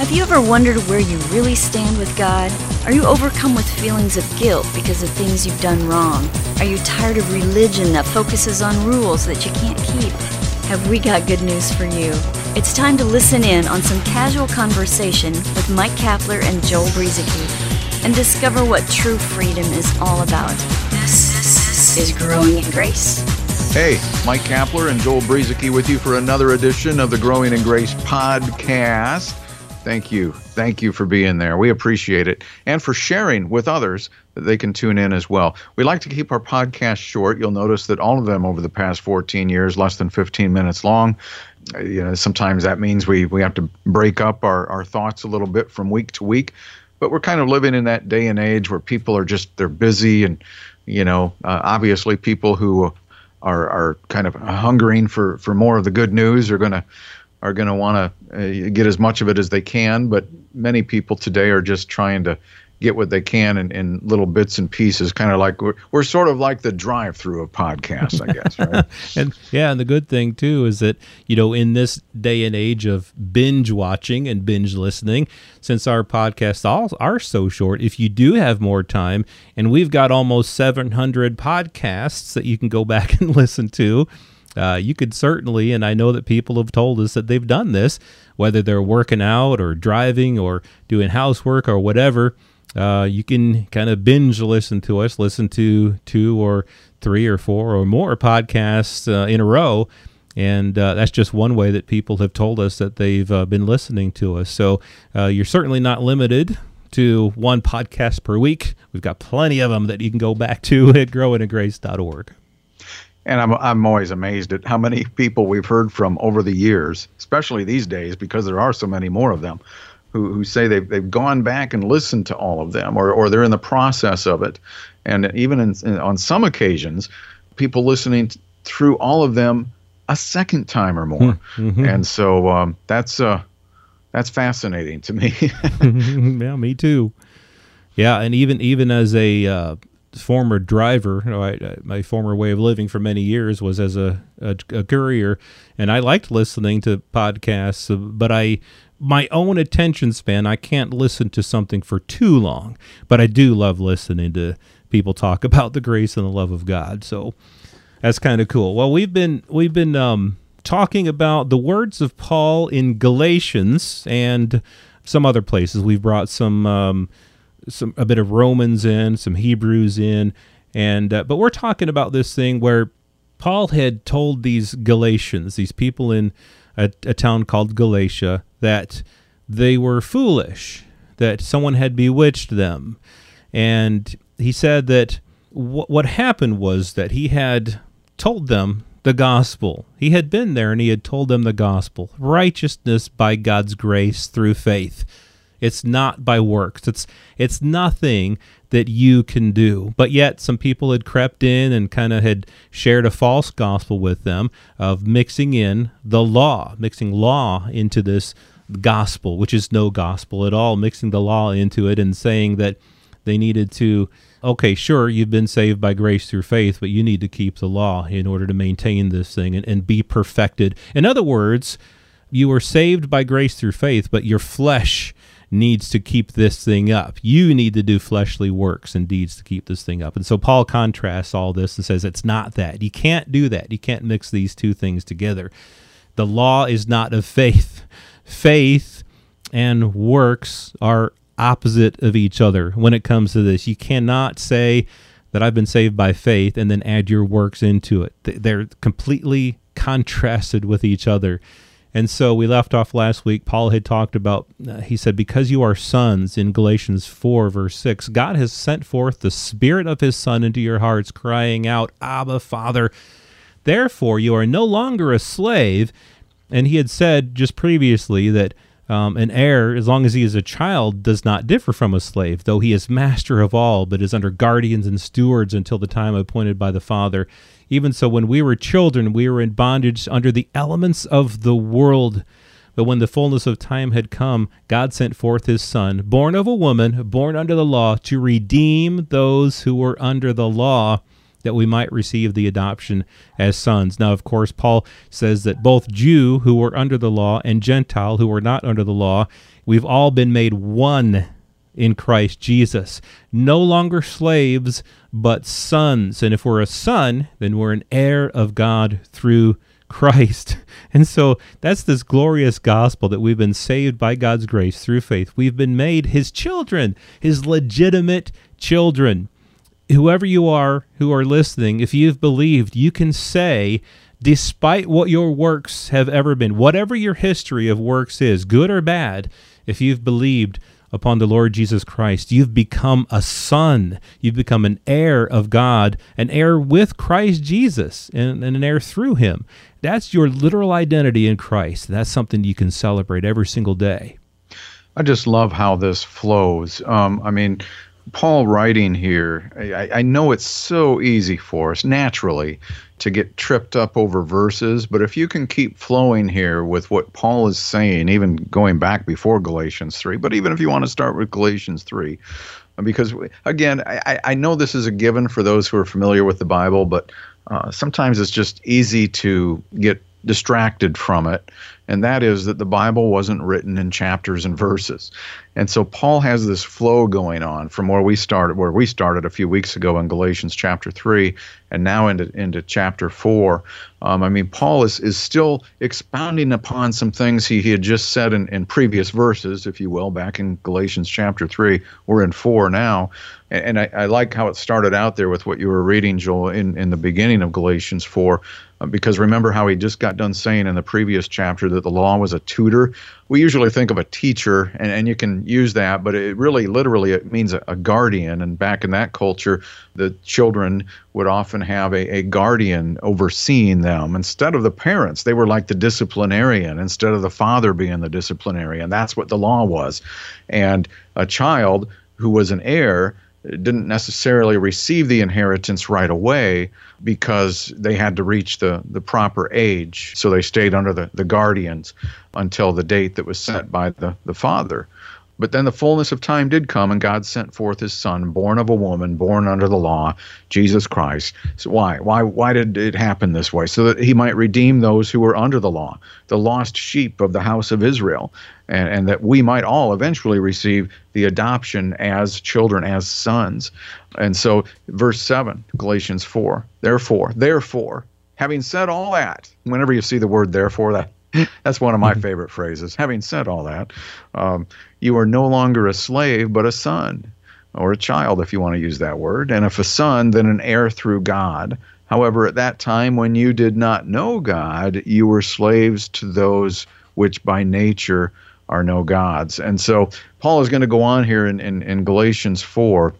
Have you ever wondered where you really stand with God? Are you overcome with feelings of guilt because of things you've done wrong? Are you tired of religion that focuses on rules that you can't keep? Have we got good news for you? It's time to listen in on some casual conversation with Mike Kapler and Joel Brueseke and discover what true freedom is all about. This is Growing in Grace. Hey, Mike Kapler and Joel Brueseke with you for another edition of the Growing in Grace podcast. Thank you. Thank you for being there. We appreciate it. And for sharing with others that they can tune in as well. We like to keep our podcast short. You'll notice that all of them over the past 14 years, less than 15 minutes long. Uh, you know, sometimes that means we, we have to break up our, our thoughts a little bit from week to week. But we're kind of living in that day and age where people are just, they're busy and, you know, uh, obviously people who are, are kind of hungering for, for more of the good news are going to are going to want to uh, get as much of it as they can, but many people today are just trying to get what they can in, in little bits and pieces, kind of like we're, we're sort of like the drive through of podcasts, I guess, right? and yeah, and the good thing too is that, you know, in this day and age of binge watching and binge listening, since our podcasts all are so short, if you do have more time, and we've got almost 700 podcasts that you can go back and listen to, uh, you could certainly, and I know that people have told us that they've done this, whether they're working out or driving or doing housework or whatever. Uh, you can kind of binge listen to us, listen to two or three or four or more podcasts uh, in a row. And uh, that's just one way that people have told us that they've uh, been listening to us. So uh, you're certainly not limited to one podcast per week. We've got plenty of them that you can go back to at growingingrace.org. And I'm I'm always amazed at how many people we've heard from over the years, especially these days because there are so many more of them, who, who say they've they've gone back and listened to all of them, or or they're in the process of it, and even in, in on some occasions, people listening t- through all of them a second time or more, hmm. mm-hmm. and so um, that's uh that's fascinating to me. yeah, me too. Yeah, and even even as a uh, former driver, you know, I, my former way of living for many years was as a, a, a courier, and I liked listening to podcasts, but I my own attention span, I can't listen to something for too long, but I do love listening to people talk about the grace and the love of God. So that's kind of cool. Well, we've been we've been um, talking about the words of Paul in Galatians and some other places. We've brought some um, some a bit of Romans in, some Hebrews in, and uh, but we're talking about this thing where Paul had told these Galatians, these people in a, a town called Galatia, that they were foolish, that someone had bewitched them, and he said that what happened was that he had told them the gospel. He had been there and he had told them the gospel, righteousness by God's grace through faith. It's not by works. It's it's nothing that you can do. But yet some people had crept in and kind of had shared a false gospel with them of mixing in the law, mixing law into this gospel, which is no gospel at all, mixing the law into it and saying that they needed to okay, sure, you've been saved by grace through faith, but you need to keep the law in order to maintain this thing and, and be perfected. In other words, you were saved by grace through faith, but your flesh needs to keep this thing up. You need to do fleshly works and deeds to keep this thing up. And so Paul contrasts all this and says it's not that. You can't do that. You can't mix these two things together. The law is not of faith. Faith and works are opposite of each other when it comes to this. You cannot say that I've been saved by faith and then add your works into it. They're completely contrasted with each other. And so we left off last week. Paul had talked about, uh, he said, because you are sons in Galatians 4, verse 6, God has sent forth the Spirit of His Son into your hearts, crying out, Abba, Father. Therefore, you are no longer a slave. And he had said just previously that um, an heir, as long as he is a child, does not differ from a slave, though he is master of all, but is under guardians and stewards until the time appointed by the Father. Even so, when we were children, we were in bondage under the elements of the world. But when the fullness of time had come, God sent forth his Son, born of a woman, born under the law, to redeem those who were under the law, that we might receive the adoption as sons. Now, of course, Paul says that both Jew who were under the law and Gentile who were not under the law, we've all been made one in Christ Jesus. No longer slaves, but sons. And if we're a son, then we're an heir of God through Christ. And so that's this glorious gospel that we've been saved by God's grace through faith. We've been made his children, his legitimate children. Whoever you are who are listening, if you've believed, you can say, despite what your works have ever been, whatever your history of works is, good or bad, if you've believed, upon the Lord Jesus Christ. You've become a son. You've become an heir of God, an heir with Christ Jesus, and, and, an heir through him. That's your literal identity in Christ. That's something you can celebrate every single day. I just love how this flows. Um, I mean, Paul writing here, I, I, know it's so easy for us naturally to get tripped up over verses, but if you can keep flowing here with what Paul is saying, even going back before Galatians 3, but even if you want to start with Galatians 3, because again, I, I know this is a given for those who are familiar with the Bible, but uh, sometimes it's just easy to get distracted from it and that is that the Bible wasn't written in chapters and verses. And so Paul has this flow going on from where we started where we started a few weeks ago in Galatians chapter 3 and now into into chapter 4. Um, I mean Paul is is still expounding upon some things he, he had just said in, in previous verses, if you will, back in Galatians chapter 3. We're in 4 now. And, and I, I like how it started out there with what you were reading, Joel, in, in the beginning of Galatians 4 uh, because remember how he just got done saying in the previous chapter that the law was a tutor. We usually think of a teacher, and, and you can use that, but it really, literally, it means a, a guardian. And back in that culture, the children would often have a, a guardian overseeing them instead of the parents. They were like the disciplinarian instead of the father being the disciplinarian. That's what the law was. And a child who was an heir didn't necessarily receive the inheritance right away because they had to reach the, the proper age. So they stayed under the, the guardians until the date that was set by the, the father. But then the fullness of time did come, and God sent forth His Son, born of a woman, born under the law, Jesus Christ. So why? Why? Why did it happen this way? So that He might redeem those who were under the law, the lost sheep of the house of Israel, and, and that we might all eventually receive the adoption as children, as sons. And so, verse seven, Galatians four. Therefore, therefore, having said all that, whenever you see the word therefore, that that's one of my mm-hmm. favorite phrases. Having said all that, um, you are no longer a slave, but a son, or a child, if you want to use that word. And if a son, then an heir through God. However, at that time when you did not know God, you were slaves to those which by nature are no gods. And so Paul is going to go on here in, in, in Galatians 4,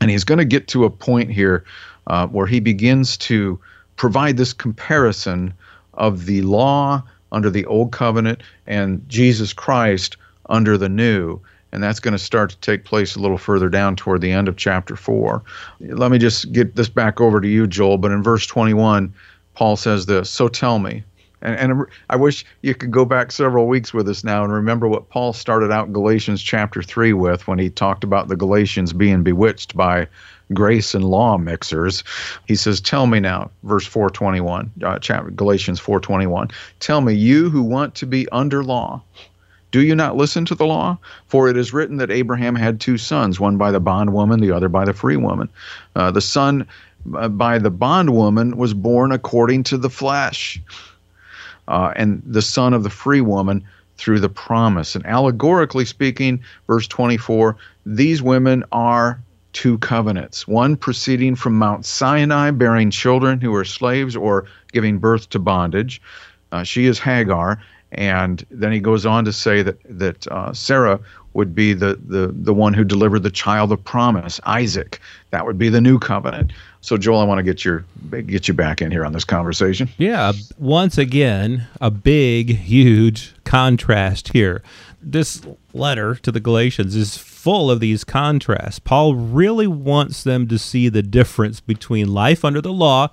and he's going to get to a point here uh, where he begins to provide this comparison of the law under the old covenant and Jesus Christ under the new. And that's going to start to take place a little further down toward the end of chapter 4. Let me just get this back over to you, Joel. But in verse 21, Paul says this So tell me, and, and I wish you could go back several weeks with us now and remember what Paul started out Galatians chapter 3 with when he talked about the Galatians being bewitched by grace and law mixers. He says, "Tell me now, verse 421, uh, chapter Galatians 4:21. Tell me, you who want to be under law, do you not listen to the law? For it is written that Abraham had two sons, one by the bondwoman, the other by the free woman. Uh, the son uh, by the bondwoman was born according to the flesh, uh, and the son of the free woman." Through the promise. And allegorically speaking, verse 24, these women are two covenants one proceeding from Mount Sinai, bearing children who are slaves or giving birth to bondage. Uh, she is Hagar. And then he goes on to say that, that uh, Sarah would be the, the, the one who delivered the child of promise, Isaac. That would be the new covenant. So, Joel, I want to get your get you back in here on this conversation. Yeah, once again, a big, huge contrast here. This letter to the Galatians is full of these contrasts. Paul really wants them to see the difference between life under the law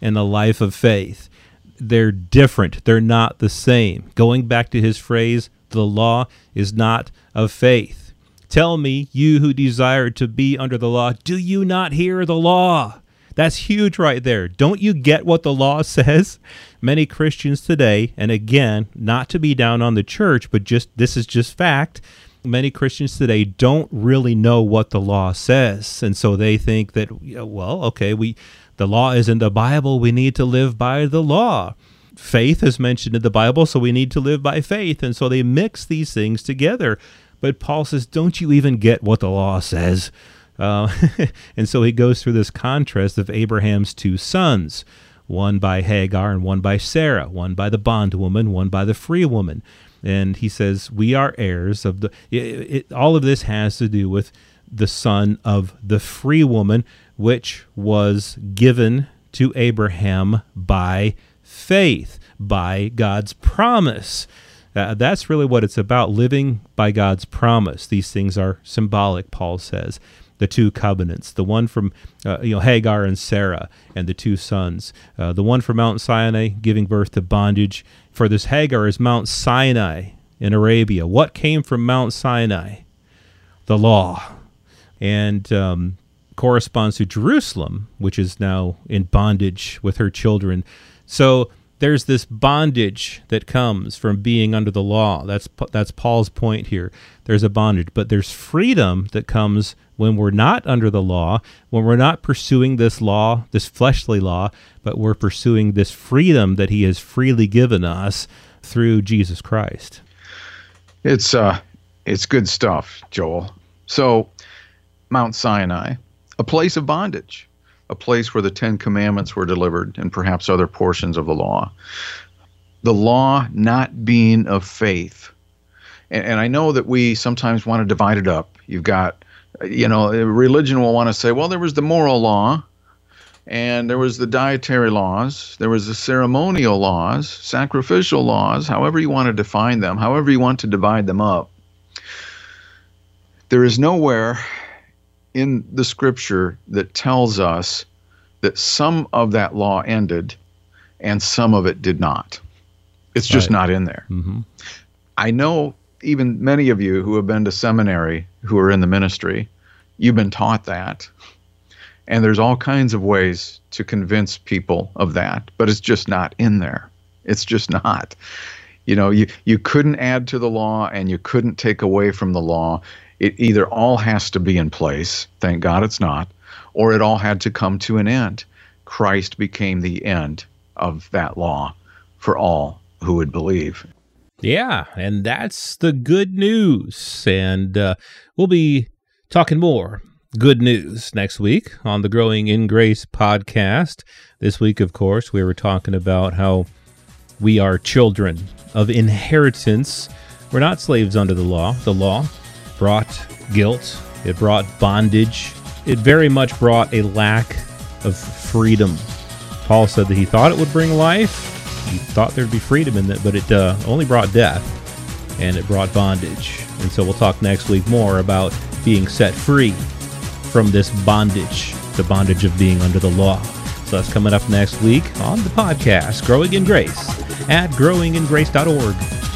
and the life of faith. They're different, they're not the same. Going back to his phrase, the law is not of faith. Tell me, you who desire to be under the law, do you not hear the law? That's huge right there. Don't you get what the law says? Many Christians today, and again, not to be down on the church, but just this is just fact. Many Christians today don't really know what the law says, and so they think that well, okay, we the law is in the Bible, we need to live by the law faith is mentioned in the Bible, so we need to live by faith. And so they mix these things together. But Paul says, Don't you even get what the law says? Uh, and so he goes through this contrast of Abraham's two sons one by Hagar and one by Sarah, one by the bondwoman, one by the free woman. And he says, We are heirs of the. It, it, all of this has to do with the son of the free woman, which was given to Abraham by faith, by God's promise. Uh, that's really what it's about living by God's promise. These things are symbolic, Paul says. The two covenants, the one from uh, you know Hagar and Sarah and the two sons, uh, the one from Mount Sinai giving birth to bondage. For this Hagar is Mount Sinai in Arabia. What came from Mount Sinai? The law, and um, corresponds to Jerusalem, which is now in bondage with her children. So there's this bondage that comes from being under the law. That's that's Paul's point here. There's a bondage, but there's freedom that comes when we're not under the law, when we're not pursuing this law, this fleshly law, but we're pursuing this freedom that he has freely given us through Jesus Christ. It's uh it's good stuff, Joel. So Mount Sinai, a place of bondage a place where the Ten Commandments were delivered and perhaps other portions of the law. The law not being of faith. And, and I know that we sometimes want to divide it up. You've got, you know, religion will want to say, well, there was the moral law, and there was the dietary laws, there was the ceremonial laws, sacrificial laws, however you want to define them, however you want to divide them up. There is nowhere in the scripture that tells us that some of that law ended and some of it did not. It's just right. not in there. Mm-hmm. I know even many of you who have been to seminary who are in the ministry, you've been taught that. And there's all kinds of ways to convince people of that, but it's just not in there. It's just not. You know, you, you couldn't add to the law and you couldn't take away from the law it either all has to be in place, thank God it's not, or it all had to come to an end. Christ became the end of that law for all who would believe. Yeah, and that's the good news. And uh, we'll be talking more good news next week on the Growing in Grace podcast. This week, of course, we were talking about how we are children of inheritance. We're not slaves under the law. The law brought guilt, it brought bondage, it very much brought a lack of freedom. Paul said that he thought it would bring life, he thought there'd be freedom in it, but it uh, only brought death and it brought bondage. And so we'll talk next week more about being set free from this bondage, the bondage of being under the law. So that's coming up next week on the podcast, Growing in Grace, at growingingrace.org.